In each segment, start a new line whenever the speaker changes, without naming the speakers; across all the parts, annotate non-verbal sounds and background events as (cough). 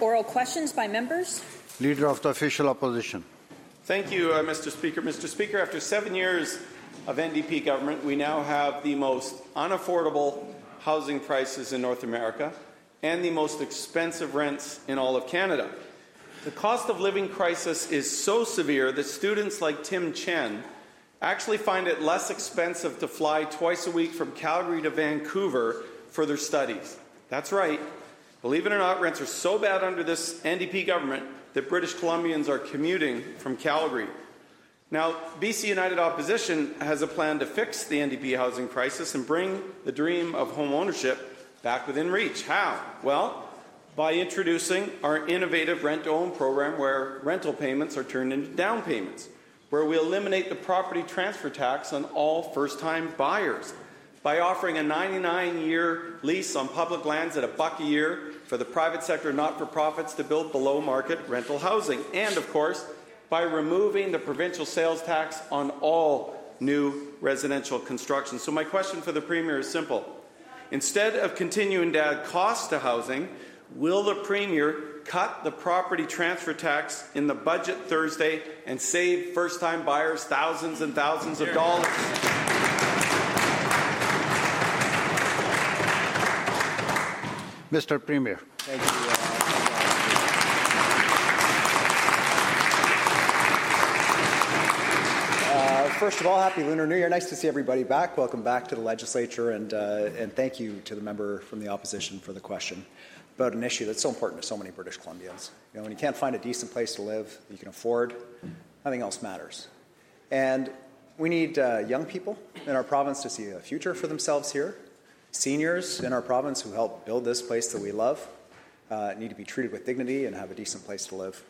Oral questions by members.
Leader of the Official Opposition.
Thank you, uh, Mr. Speaker. Mr. Speaker, after seven years of NDP government, we now have the most unaffordable housing prices in North America and the most expensive rents in all of Canada. The cost of living crisis is so severe that students like Tim Chen actually find it less expensive to fly twice a week from Calgary to Vancouver for their studies. That's right. Believe it or not, rents are so bad under this NDP government that British Columbians are commuting from Calgary. Now, BC United Opposition has a plan to fix the NDP housing crisis and bring the dream of home ownership back within reach. How? Well, by introducing our innovative rent to own program where rental payments are turned into down payments, where we eliminate the property transfer tax on all first time buyers, by offering a 99 year lease on public lands at a buck a year for the private sector not for profits to build below market rental housing, and of course, by removing the provincial sales tax on all new residential construction. So, my question for the Premier is simple. Instead of continuing to add costs to housing, will the Premier cut the property transfer tax in the budget Thursday and save first time buyers thousands and thousands of dollars?
Mr. Premier.
Thank you. Uh, uh, first of all, happy Lunar New Year. Nice to see everybody back. Welcome back to the legislature, and, uh, and thank you to the member from the opposition for the question about an issue that's so important to so many British Columbians. You know, when you can't find a decent place to live, that you can afford, nothing else matters. And we need uh, young people in our province to see a future for themselves here. Seniors in our province who help build this place that we love uh, need to be treated with dignity and have a decent place to live.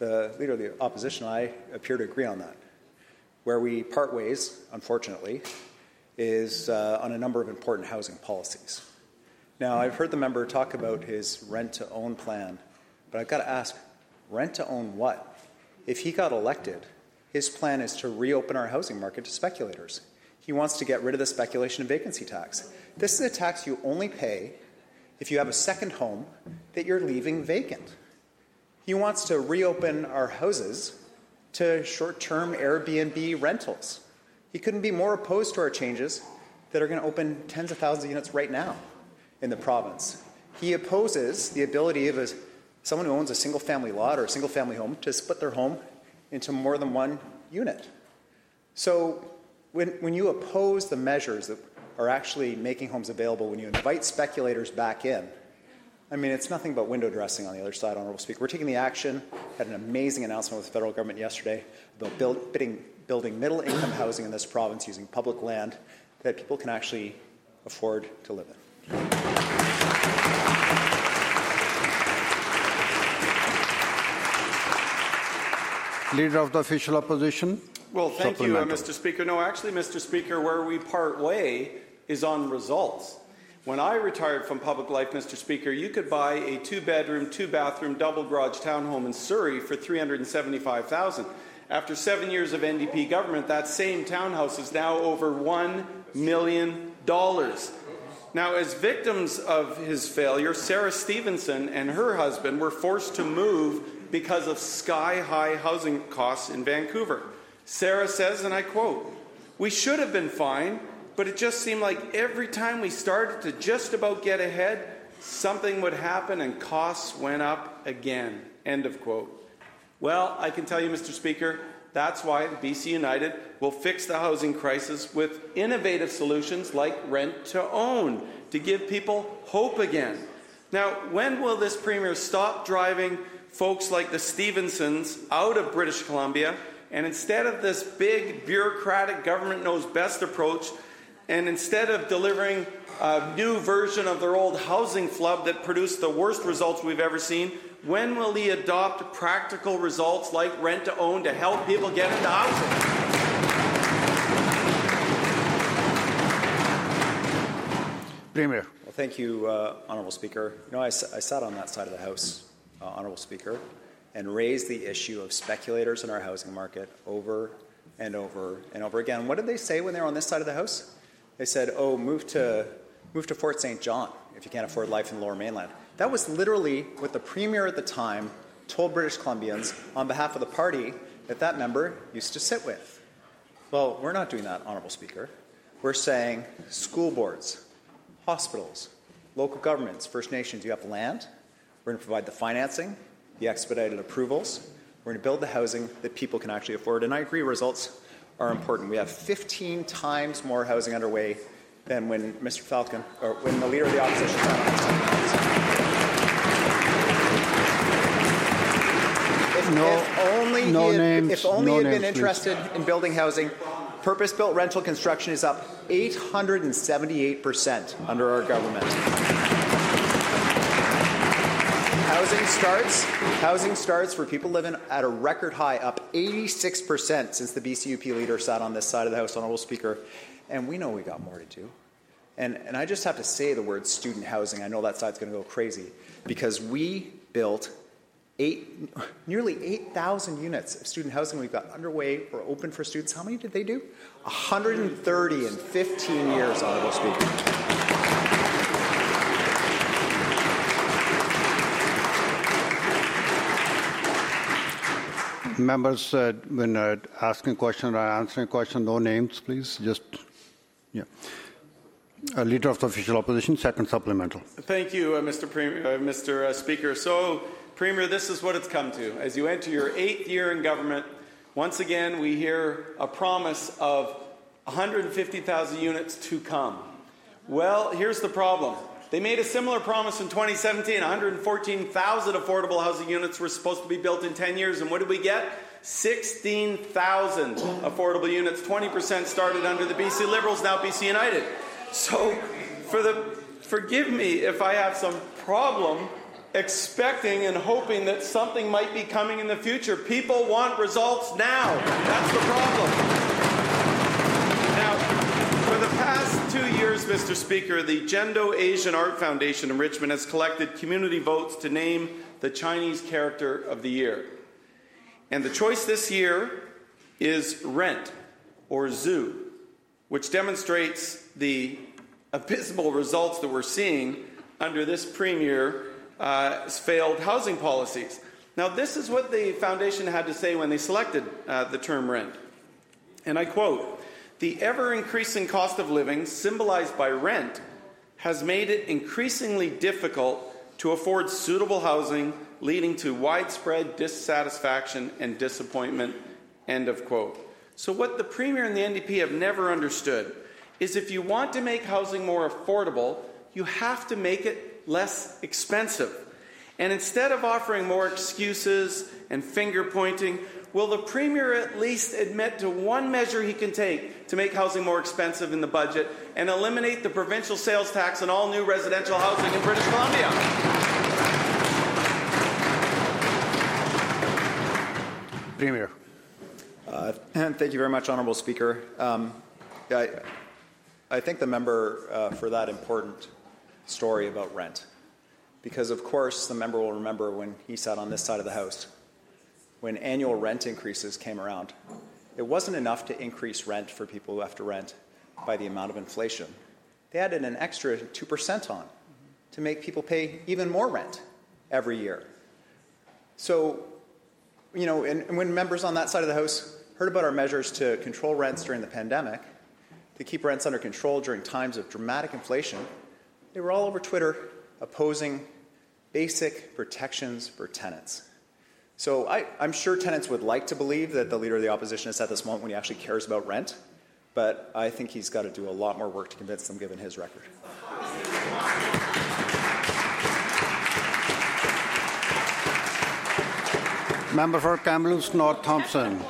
The leader of the opposition and I appear to agree on that. Where we part ways, unfortunately, is uh, on a number of important housing policies. Now, I've heard the member talk about his rent to own plan, but I've got to ask rent to own what? If he got elected, his plan is to reopen our housing market to speculators. He wants to get rid of the speculation and vacancy tax. This is a tax you only pay if you have a second home that you're leaving vacant. He wants to reopen our houses to short term Airbnb rentals. He couldn't be more opposed to our changes that are going to open tens of thousands of units right now in the province. He opposes the ability of a, someone who owns a single family lot or a single family home to split their home into more than one unit. So when, when you oppose the measures that are actually making homes available, when you invite speculators back in, I mean, it's nothing but window dressing on the other side, Honourable Speaker. We're taking the action, had an amazing announcement with the federal government yesterday about build, bidding, building middle income housing in this province using public land that people can actually afford to live in.
Leader of the Official Opposition.
Well, thank you, uh, Mr. Speaker. No, actually, Mr. Speaker, where we part way is on results. When I retired from public life, Mr. Speaker, you could buy a two-bedroom, two-bathroom, double garage townhome in Surrey for 375,000. After seven years of NDP government, that same townhouse is now over one million dollars. Now, as victims of his failure, Sarah Stevenson and her husband were forced to move because of sky high housing costs in Vancouver. Sarah says, and I quote, We should have been fine but it just seemed like every time we started to just about get ahead, something would happen and costs went up again. End of quote. Well, I can tell you, Mr. Speaker, that's why BC United will fix the housing crisis with innovative solutions like rent to own to give people hope again. Now, when will this Premier stop driving folks like the Stevensons out of British Columbia and instead of this big bureaucratic government knows best approach, and instead of delivering a new version of their old housing flub that produced the worst results we've ever seen, when will he adopt practical results like rent to own to help people get into housing?
Premier.
Well, thank you, uh, Honourable Speaker. You know, I, I, sat on that side of the House, uh, Honourable Speaker, and raised the issue of speculators in our housing market over and over and over again. What did they say when they were on this side of the House? They said, "Oh, move to move to Fort St. John if you can't afford life in the Lower Mainland." That was literally what the Premier at the time told British Columbians on behalf of the party that that member used to sit with. Well, we're not doing that, Honourable Speaker. We're saying school boards, hospitals, local governments, First Nations, you have land. We're going to provide the financing, the expedited approvals. We're going to build the housing that people can actually afford. And I agree, results are important. We have 15 times more housing underway than when Mr. Falcon, or when the leader of the opposition if,
No-
if only
no
he had,
names,
if only
no
had been
names, please.
interested in building housing, purpose-built rental construction is up 878% under our government. Housing starts. Housing starts for people living at a record high, up 86% since the BCUP leader sat on this side of the House, Honourable Speaker. And we know we got more to do. And, and I just have to say the word student housing. I know that side's going to go crazy because we built eight, nearly 8,000 units of student housing we've got underway or open for students. How many did they do? 130 in 15 years, Honourable Speaker.
Members, uh, when uh, asking question or answering question, no names, please. Just, yeah. Leader of the Official Opposition, second supplemental.
Thank you, uh, Mr. Premier, uh, Mr. Uh, Speaker. So, Premier, this is what it's come to. As you enter your eighth year in government, once again we hear a promise of 150,000 units to come. Well, here's the problem. They made a similar promise in 2017. 114,000 affordable housing units were supposed to be built in 10 years, and what did we get? 16,000 affordable units. 20% started under the BC Liberals, now BC United. So, for the, forgive me if I have some problem expecting and hoping that something might be coming in the future. People want results now. That's the problem. Now, for the past two years, Mr. Speaker, the Gendo Asian Art Foundation in Richmond has collected community votes to name the Chinese Character of the Year. And the choice this year is Rent, or Zoo, which demonstrates the abysmal results that we're seeing under this Premier's uh, failed housing policies. Now, this is what the foundation had to say when they selected uh, the term rent. And I quote The ever increasing cost of living, symbolized by rent, has made it increasingly difficult to afford suitable housing, leading to widespread dissatisfaction and disappointment. End of quote. So, what the Premier and the NDP have never understood is if you want to make housing more affordable, you have to make it less expensive. And instead of offering more excuses and finger pointing, will the Premier at least admit to one measure he can take to make housing more expensive in the budget and eliminate the provincial sales tax on all new residential housing in British Columbia?
Premier.
Uh, Thank you very much, Honourable Speaker. Um, I, I thank the member uh, for that important story about rent. Because, of course, the member will remember when he sat on this side of the House, when annual rent increases came around. It wasn't enough to increase rent for people who have to rent by the amount of inflation. They added an extra 2% on to make people pay even more rent every year. So, you know, and, and when members on that side of the House heard about our measures to control rents during the pandemic, to keep rents under control during times of dramatic inflation, they were all over Twitter opposing basic protections for tenants. So I, I'm sure tenants would like to believe that the leader of the opposition is at this moment when he actually cares about rent, but I think he's got to do a lot more work to convince them given his record.
Member for Kamloops North Thompson.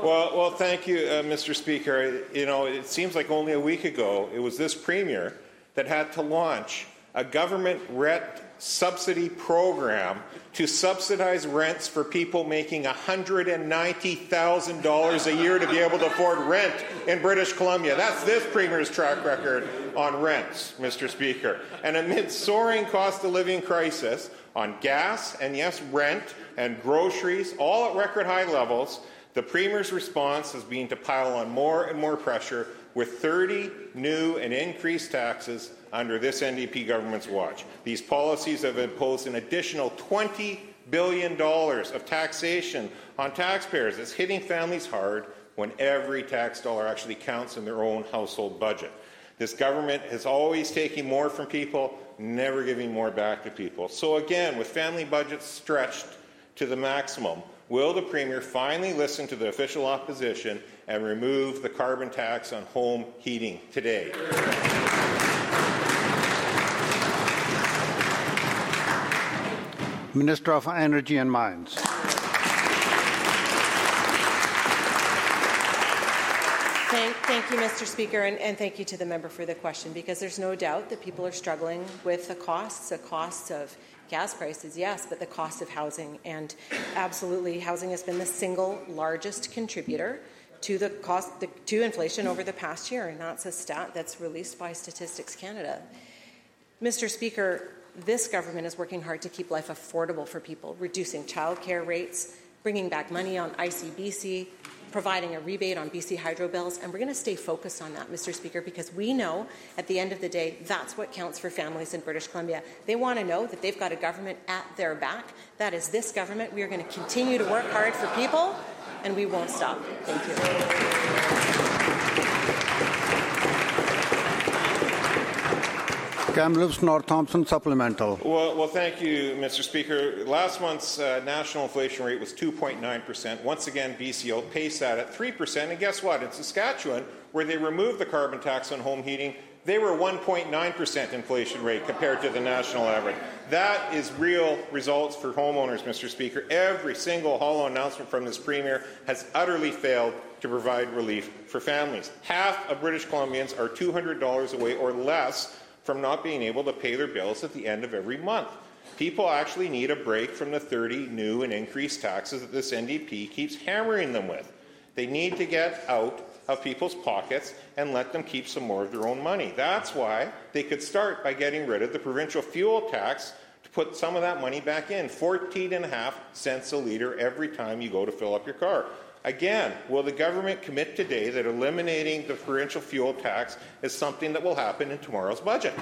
Well, well, thank you, uh, Mr. Speaker. You know, it seems like only a week ago it was this premier that had to launch a government rent subsidy program to subsidize rents for people making $190,000 a year to be able to afford rent in British Columbia. That's this premier's track record on rents, Mr. Speaker. And amid soaring cost of living crisis on gas and yes, rent and groceries, all at record high levels, the Premier's response has been to pile on more and more pressure with 30 new and increased taxes under this NDP government's watch. These policies have imposed an additional $20 billion of taxation on taxpayers. It's hitting families hard when every tax dollar actually counts in their own household budget. This government is always taking more from people, never giving more back to people. So, again, with family budgets stretched to the maximum, will the Premier finally listen to the official opposition and remove the carbon tax on home heating today?
Minister of Energy and Mines.
Thank, thank you, Mr. Speaker, and, and, thank you to the member for the question because there's no doubt that people are struggling with the costs, the costs of gas prices, yes, but the cost of housing. And absolutely, housing has been the single largest contributor to the cost the, to inflation over the past year, and that's a stat that's released by Statistics Canada. Mr. Speaker, this government is working hard to keep life affordable for people, reducing childcare rates, bringing back money on ICBC, providing a rebate on BC Hydro bills, and we're going to stay focused on that, Mr. Speaker, because we know at the end of the day that's what counts for families in British Columbia. They want to know that they've got a government at their back. That is this government. We are going to continue to work hard for people, and we won't stop. Thank you.
Kamloops North Thompson supplemental.
Well, well, thank you, Mr. Speaker. Last month's uh, national inflation rate was 2.9%. Once again, BC outpaced that at 3%. And guess what? In Saskatchewan, where they removed the carbon tax on home heating, they were 1.9% inflation rate compared to the national average. That is real results for homeowners, Mr. Speaker. Every single hollow announcement from this Premier has utterly failed to provide relief for families. Half of British Columbians are $200 away or less from not being able to pay their bills at the end of every month. People actually need a break from the 30 new and increased taxes that this NDP keeps hammering them with. They need to get out of people's pockets and let them keep some more of their own money. That's why they could start by getting rid of the provincial fuel tax to put some of that money back in 14 and a half cents a litre every time you go to fill up your car. Again, will the government commit today that eliminating the provincial fuel tax is something that will happen in tomorrow's budget?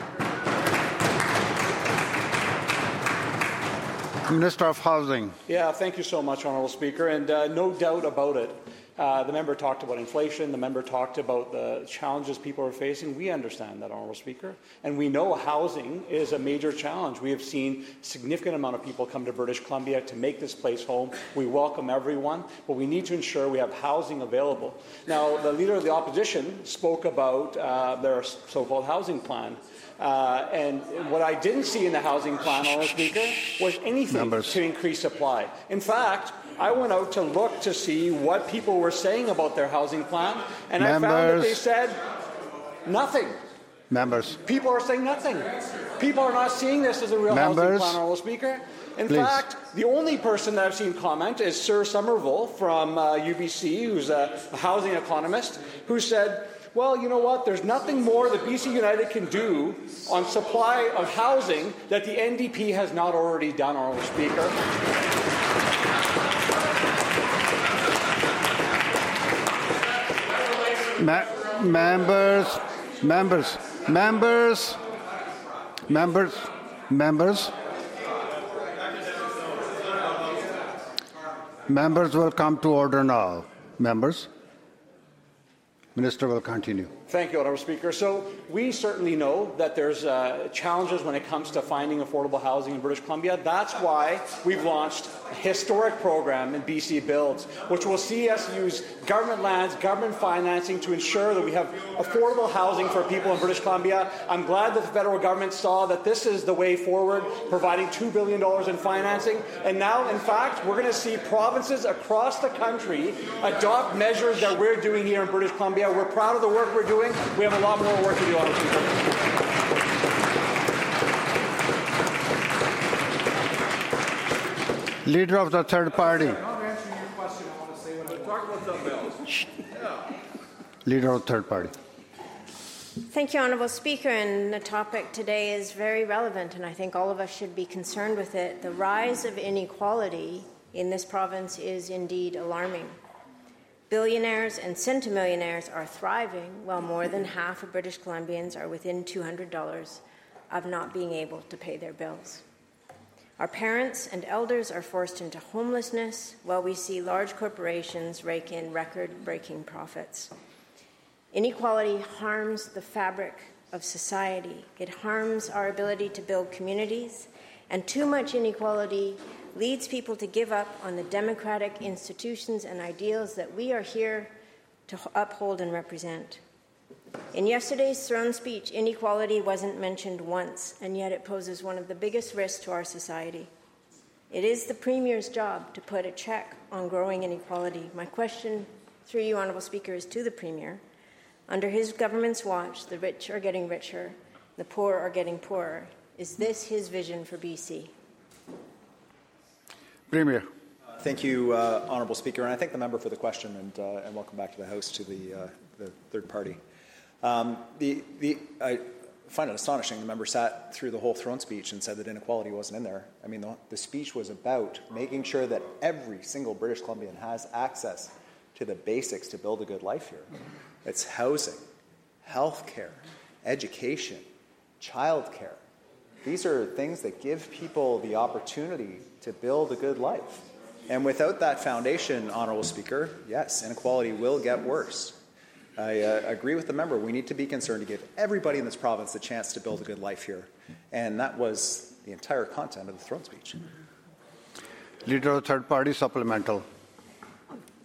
Minister of Housing.
Yeah, thank you so much, Honourable Speaker, and uh, no doubt about it. Uh, the member talked about inflation. The member talked about the challenges people are facing. We understand that, Honourable Speaker. And we know housing is a major challenge. We have seen significant amount of people come to British Columbia to make this place home. We welcome everyone, but we need to ensure we have housing available. Now, the Leader of the Opposition spoke about uh, their so-called housing plan. Uh, and what I didn't see in the housing plan, Honourable Speaker, was anything Numbers. to increase supply. In fact, I went out to look to see what people were saying about their housing plan, and Members. I found that they said nothing.
Members.
People are saying nothing. People are not seeing this as a real Members. housing plan, Honourable Speaker. In Please. fact, the only person that I've seen comment is Tsur Somerville from uh, UBC, who's a housing economist, who said, well, you know what? There's nothing more that BC United can do on supply of housing that the NDP has not already done, Honourable Speaker.
Ma members, members, members, members, members. Members will come to order now. Members. Minister will continue.
Thank you, Honourable Speaker. So we certainly know that there's uh, challenges when it comes to finding affordable housing in British Columbia. That's why we've launched a historic program in BC Builds, which will see us use government lands, government financing to ensure that we have affordable housing for people in British Columbia. I'm glad that the federal government saw that this is the way forward, providing $2 billion in financing. And now, in fact, we're going to see provinces across the country adopt measures that we're doing here in British Columbia. We're proud of the work we're doing doing. We have a lot more work to do on it.
Leader of the third party. Leader of third party.
Thank you, Honourable Speaker. And the topic today is very relevant, and I think all of us should be concerned with it. The rise of inequality in this province is indeed alarming. Billionaires and centimillionaires are thriving, while more than half of British Columbians are within $200 of not being able to pay their bills. Our parents and elders are forced into homelessness while we see large corporations rake in record breaking profits. Inequality harms the fabric of society, it harms our ability to build communities, and too much inequality leads people to give up on the democratic institutions and ideals that we are here to uphold and represent. In yesterday's throne speech, inequality wasn't mentioned once, and yet it poses one of the biggest risks to our society. It is the Premier's job to put a check on growing inequality. My question, through you, Honourable Speaker, is to the Premier. Under his government's watch, the rich are getting richer, the poor are getting poorer. Is this his vision for BC?
Premier.
Thank you, uh, Honourable Speaker, and I thank the member for the question, and, uh, and welcome back to the House to the, uh, the third party. Um, the, the, I find it astonishing the member sat through the whole throne speech and said that inequality wasn't in there. I mean, the, the speech was about making sure that every single British Columbian has access to the basics to build a good life here. It's housing, health care, education, child care. These are things that give people the opportunity to build a good life. And without that foundation, Honourable Speaker, yes, inequality will get worse. I uh, agree with the member. We need to be concerned to give everybody in this province the chance to build a good life here. And that was the entire content of the throne speech.
Leader of Third Party Supplemental.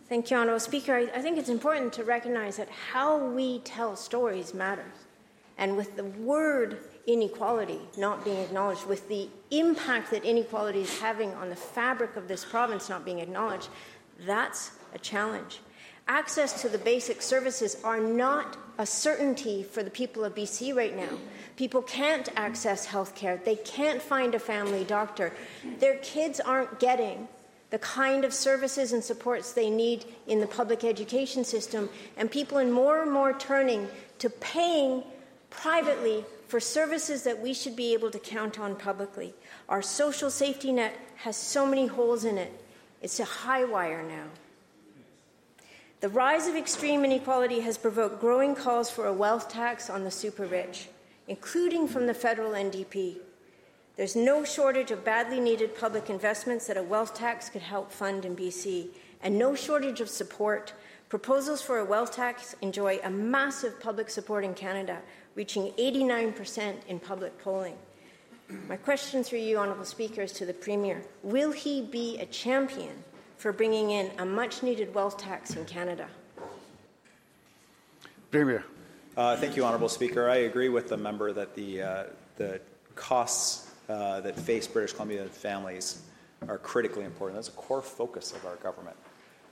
Thank you, Honourable Speaker. I, I think it's important to recognize that how we tell stories matters. And with the word inequality not being acknowledged, with the impact that inequality is having on the fabric of this province not being acknowledged, that's a challenge. Access to the basic services are not a certainty for the people of BC right now. People can't access health care, they can't find a family doctor, their kids aren't getting the kind of services and supports they need in the public education system, and people are more and more turning to paying privately for services that we should be able to count on publicly. Our social safety net has so many holes in it, it's a high wire now. The rise of extreme inequality has provoked growing calls for a wealth tax on the super rich, including from the federal NDP. There's no shortage of badly needed public investments that a wealth tax could help fund in BC, and no shortage of support. Proposals for a wealth tax enjoy a massive public support in Canada, reaching 89% in public polling. My question through you, Honourable Speaker, is to the Premier. Will he be a champion for bringing in a much needed wealth tax in Canada?
Premier.
Uh, thank you, Honourable Speaker. I agree with the member that the, uh, the costs uh, that face British Columbia families are critically important. That's a core focus of our government.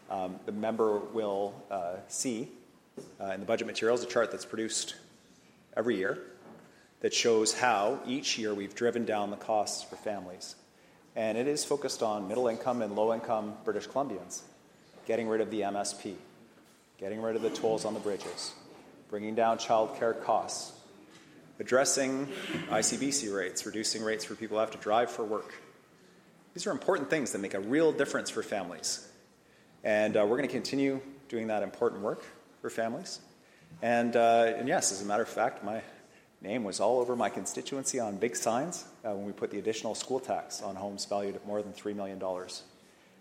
Um, the member will uh, see uh, in the budget materials a chart that's produced every year that shows how each year we've driven down the costs for families. And it is focused on middle income and low income British Columbians, getting rid of the MSP, getting rid of the tolls on the bridges, bringing down childcare costs, addressing ICBC rates, reducing rates for people who have to drive for work. These are important things that make a real difference for families. And uh, we're going to continue doing that important work for families. And, uh, and yes, as a matter of fact, my name was all over my constituency on big signs uh, when we put the additional school tax on homes valued at more than $3 million.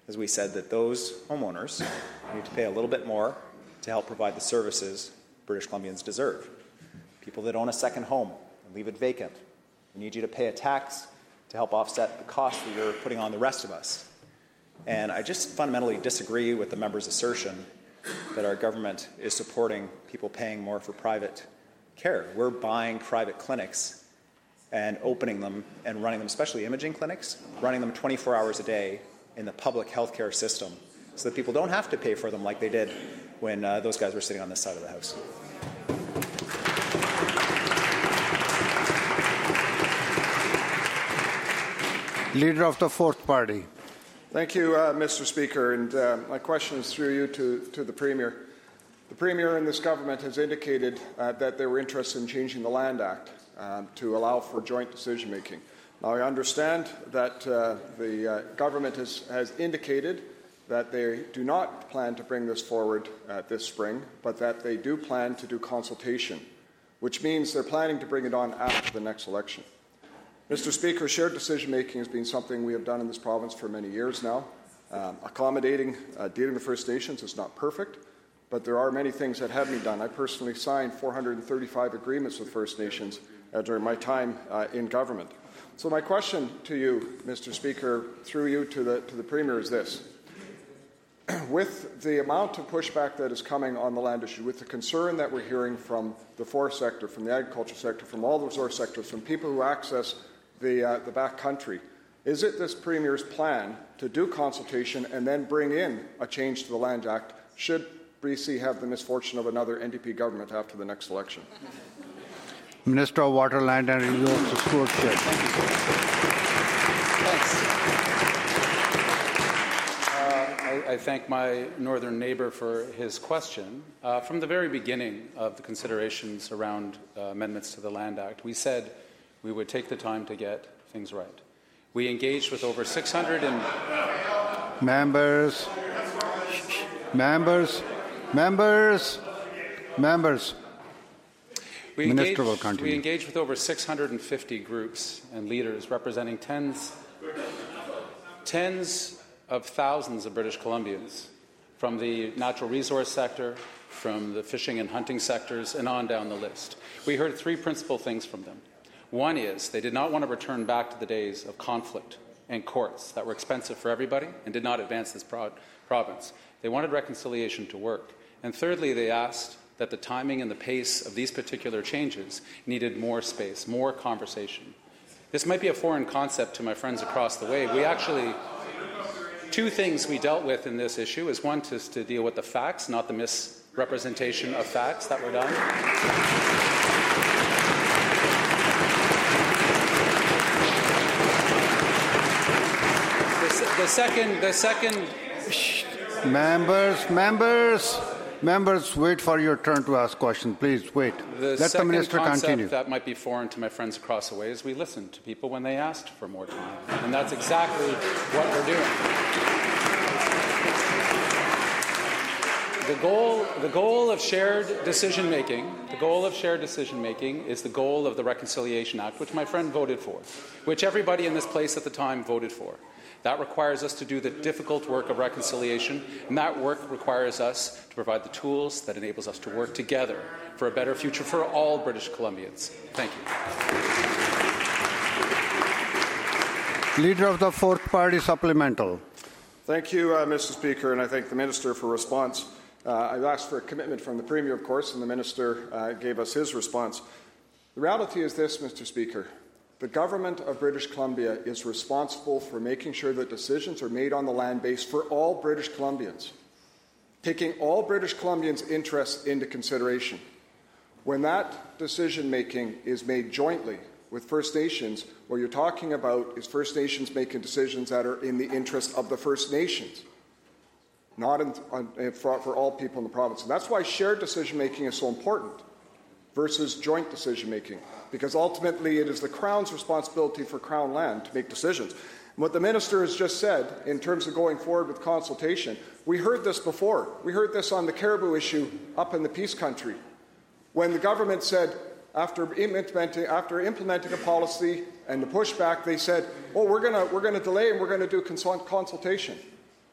As we said, that those homeowners need to pay a little bit more to help provide the services British Columbians deserve. People that own a second home and leave it vacant, we need you to pay a tax to help offset the cost that you're putting on the rest of us. And I just fundamentally disagree with the member's assertion that our government is supporting people paying more for private care. We're buying private clinics and opening them and running them, especially imaging clinics, running them 24 hours a day in the public healthcare system so that people don't have to pay for them like they did when uh, those guys were sitting on this side of the house.
Leader of the Fourth Party.
Thank you, uh, Mr. Speaker. And uh, my question is through you to, to the Premier. The Premier and this government has indicated uh, that they were interested in changing the Land Act um, to allow for joint decision making. Now, I understand that uh, the uh, government has, has indicated that they do not plan to bring this forward uh, this spring, but that they do plan to do consultation, which means they're planning to bring it on after the next election. Mr. Speaker, shared decision making has been something we have done in this province for many years now. Um, accommodating, uh, dealing with First Nations is not perfect, but there are many things that have been done. I personally signed 435 agreements with First Nations uh, during my time uh, in government. So, my question to you, Mr. Speaker, through you to the, to the Premier, is this. (clears throat) with the amount of pushback that is coming on the land issue, with the concern that we're hearing from the forest sector, from the agriculture sector, from all the resource sectors, from people who access the, uh, the back country, is it this Premier's plan to do consultation and then bring in a change to the Land Act should BC have the misfortune of another NDP government after the next election?
Minister of Water, Land and Resources Stewardship.
Thanks. Uh, I, I, thank my northern neighbour for his question. Uh, from the very beginning of the considerations around uh, amendments to the Land Act, we said we would take the time to get things right. We engaged with over 600 and
members, members, members, members.
We Minister engaged, will continue. We engaged with over 650 groups and leaders representing tens, tens of thousands of British Columbians from the natural resource sector, from the fishing and hunting sectors, and on down the list. We heard three principal things from them. One is they did not want to return back to the days of conflict and courts that were expensive for everybody and did not advance this pro- province. They wanted reconciliation to work. And thirdly, they asked that the timing and the pace of these particular changes needed more space, more conversation. This might be a foreign concept to my friends across the way. We actually, two things we dealt with in this issue is one, to, to deal with the facts, not the misrepresentation of facts that were done. The second, the second.
Members, members, members, wait for your turn to ask questions. Please wait.
The
Let the minister continue.
That might be foreign to my friends across the way is we listen to people when they asked for more time, and that's exactly what we're doing. The goal, the goal of shared decision making, the goal of shared decision making is the goal of the Reconciliation Act, which my friend voted for, which everybody in this place at the time voted for. That requires us to do the difficult work of reconciliation, and that work requires us to provide the tools that enables us to work together for a better future for all British Columbians. Thank
you. Leader of the Fourth Party Supplemental.
Thank you, uh, Mr. Speaker, and I thank the Minister for response. Uh, I've asked for a commitment from the Premier, of course, and the Minister uh, gave us his response. The reality is this, Mr. Speaker the government of British Columbia is responsible for making sure that decisions are made on the land base for all British Columbians, taking all British Columbians' interests into consideration. When that decision making is made jointly with First Nations, what you're talking about is First Nations making decisions that are in the interest of the First Nations, not in, for, for all people in the province. And that's why shared decision making is so important versus joint decision making because ultimately it is the Crown's responsibility for Crown land to make decisions. And what the Minister has just said in terms of going forward with consultation, we heard this before. We heard this on the caribou issue up in the Peace Country when the government said, after implementing, after implementing a policy and the pushback, they said, oh, we're going we're gonna delay and we're going to do consult- consultation.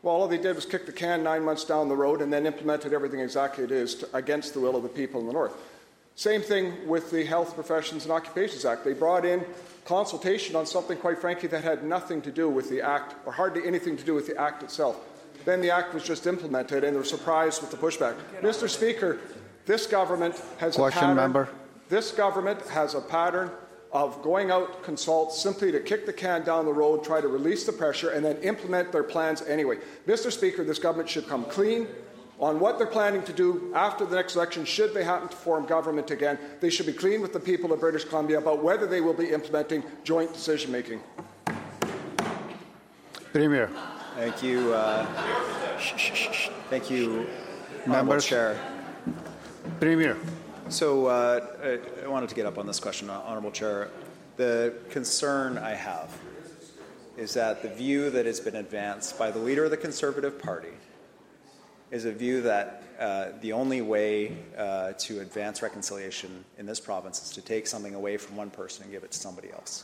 Well, all they did was kick the can nine months down the road and then implemented everything exactly it is to, against the will of the people in the North. Same thing with the Health Professions and Occupations Act. They brought in consultation on something, quite frankly, that had nothing to do with the Act, or hardly anything to do with the Act itself. Then the Act was just implemented, and they were surprised with the pushback. Mr. Speaker, this government has
Question,
a pattern.
Member.
This government has a pattern of going out consult simply to kick the can down the road, try to release the pressure, and then implement their plans anyway. Mr. Speaker, this government should come clean on what they're planning to do after the next election, should they happen to form government again. They should be clean with the people of British Columbia about whether they will be implementing joint decision making.
Premier.
Thank you. Uh, thank you, Members. Chair.
Premier.
So uh, I, I wanted to get up on this question, Honourable Chair. The concern I have is that the view that has been advanced by the leader of the Conservative Party is a view that uh, the only way uh, to advance reconciliation in this province is to take something away from one person and give it to somebody else.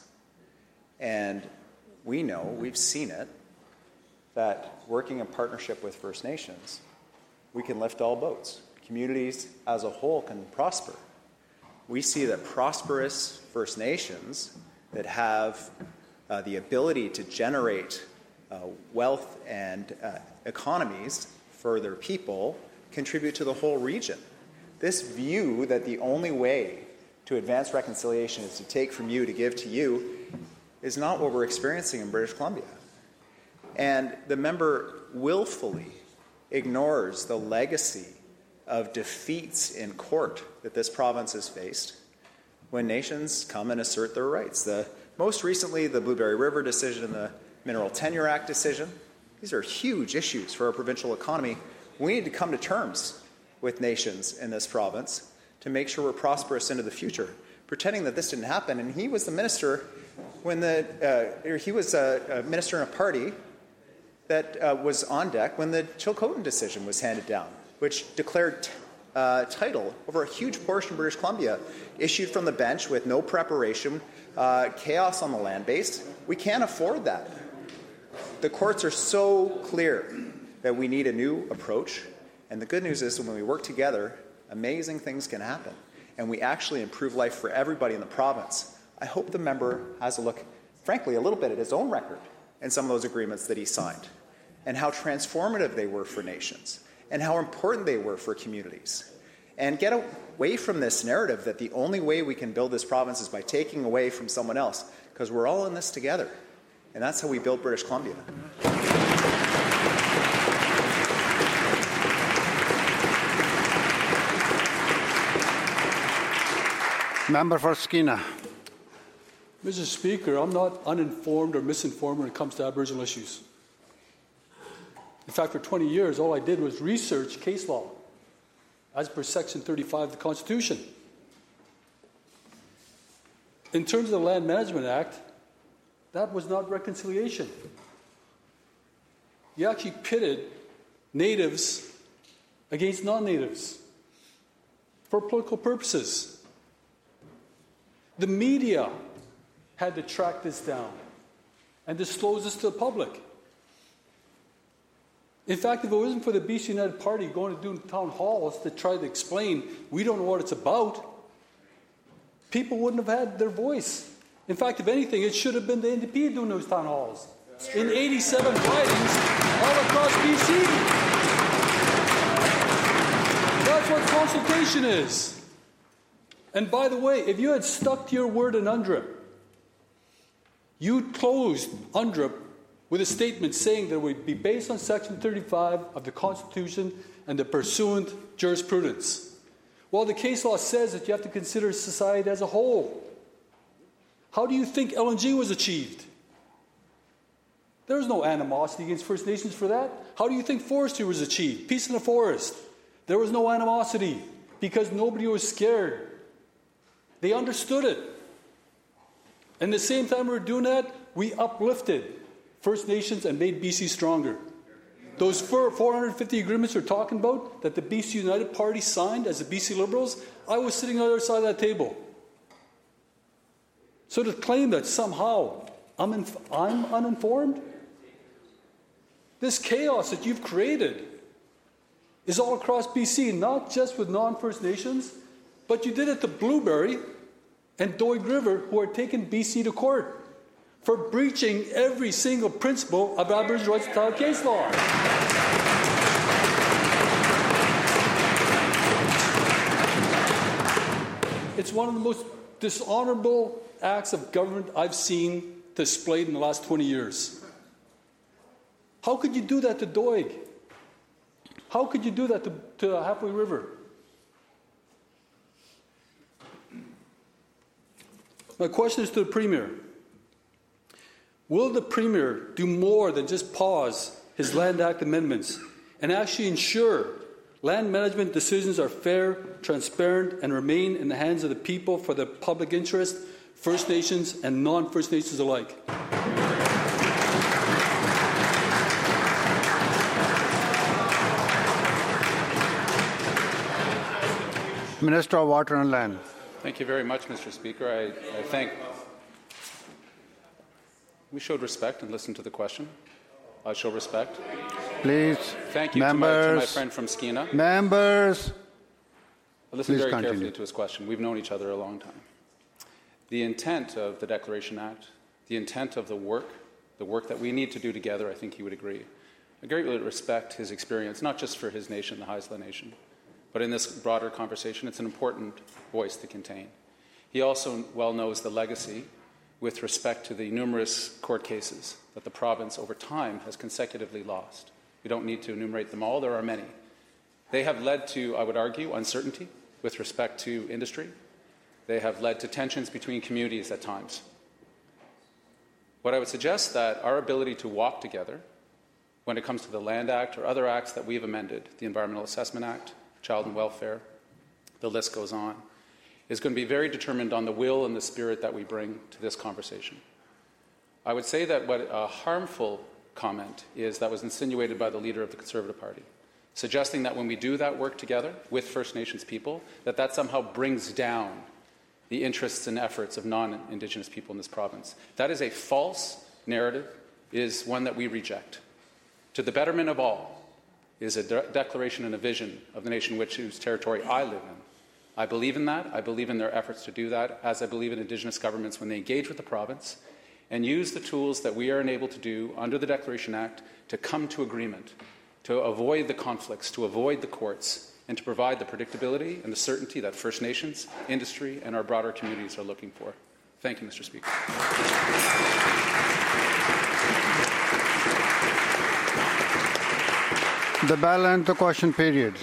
And we know, we've seen it, that working in partnership with First Nations, we can lift all boats. Communities as a whole can prosper. We see that prosperous First Nations that have uh, the ability to generate uh, wealth and uh, economies for their people contribute to the whole region. This view that the only way to advance reconciliation is to take from you to give to you is not what we're experiencing in British Columbia. And the member willfully ignores the legacy of defeats in court that this province has faced when nations come and assert their rights. The, most recently, the Blueberry River decision and the Mineral Tenure Act decision. These are huge issues for our provincial economy. We need to come to terms with nations in this province to make sure we're prosperous into the future. Pretending that this didn't happen, and he was the minister when the uh, he was a, a, minister in a party that uh, was on deck when the Chilcotin decision was handed down, which declared t- uh, title over a huge portion of British Columbia, issued from the bench with no preparation, uh, chaos on the land base. We can't afford that. The courts are so clear that we need a new approach. And the good news is when we work together, amazing things can happen. And we actually improve life for everybody in the province. I hope the member has a look, frankly, a little bit at his own record and some of those agreements that he signed, and how transformative they were for nations, and how important they were for communities. And get away from this narrative that the only way we can build this province is by taking away from someone else, because we're all in this together. And that's how we built British Columbia.
Member for Skeena.
Mr. Speaker, I'm not uninformed or misinformed when it comes to Aboriginal issues. In fact, for 20 years, all I did was research case law as per Section 35 of the Constitution. In terms of the Land Management Act, that was not reconciliation. You actually pitted natives against non natives for political purposes. The media had to track this down and disclose this to the public. In fact, if it wasn't for the BC United Party going to do town halls to try to explain we don't know what it's about, people wouldn't have had their voice. In fact, if anything, it should have been the NDP doing those town halls in 87 ridings all across BC. That's what consultation is. And by the way, if you had stuck to your word in UNDRIP, you closed UNDRIP with a statement saying that it would be based on Section 35 of the Constitution and the pursuant jurisprudence. Well, the case law says that you have to consider society as a whole. How do you think LNG was achieved? There was no animosity against First Nations for that. How do you think forestry was achieved? Peace in the forest. There was no animosity because nobody was scared. They understood it. And the same time we were doing that, we uplifted First Nations and made BC stronger. Those 450 agreements we're talking about that the BC United Party signed as the BC Liberals, I was sitting on the other side of that table. So to claim that somehow I'm, I'm uninformed, this chaos that you've created is all across BC, not just with non First Nations, but you did it to Blueberry and Doig River, who are taking BC to court for breaching every single principle of Aboriginal rights to case law. It's one of the most dishonorable acts of government I've seen displayed in the last 20 years. How could you do that to Doig? How could you do that to, to Halfway River? My question is to the Premier. Will the Premier do more than just pause his Land Act amendments and actually ensure land management decisions are fair, transparent, and remain in the hands of the people for the public interest, First Nations and non First Nations alike.
Minister of Water and Land.
Thank you very much, Mr. Speaker. I, I thank. We showed respect and listened to the question. I show respect.
Please.
Thank you members, to, my, to my friend from Skeena.
Members.
I listened very
continue.
carefully to his question. We've known each other a long time. The intent of the Declaration Act, the intent of the work, the work that we need to do together, I think he would agree. I greatly respect his experience, not just for his nation, the Haisla Nation, but in this broader conversation, it's an important voice to contain. He also well knows the legacy with respect to the numerous court cases that the province over time has consecutively lost. We don't need to enumerate them all, there are many. They have led to, I would argue, uncertainty with respect to industry. They have led to tensions between communities at times. What I would suggest that our ability to walk together when it comes to the Land Act or other acts that we've amended, the Environmental Assessment Act, Child and Welfare, the list goes on, is going to be very determined on the will and the spirit that we bring to this conversation. I would say that what a harmful comment is that was insinuated by the leader of the Conservative Party, suggesting that when we do that work together with First Nations people, that that somehow brings down the interests and efforts of non-Indigenous people in this province. That is a false narrative, it is one that we reject. To the betterment of all is a de- declaration and a vision of the nation which whose territory I live in. I believe in that. I believe in their efforts to do that, as I believe in Indigenous governments when they engage with the province and use the tools that we are enabled to do under the Declaration Act to come to agreement, to avoid the conflicts, to avoid the courts, and to provide the predictability and the certainty that First Nations, industry, and our broader communities are looking for. Thank you, Mr. Speaker.
the balance the question period.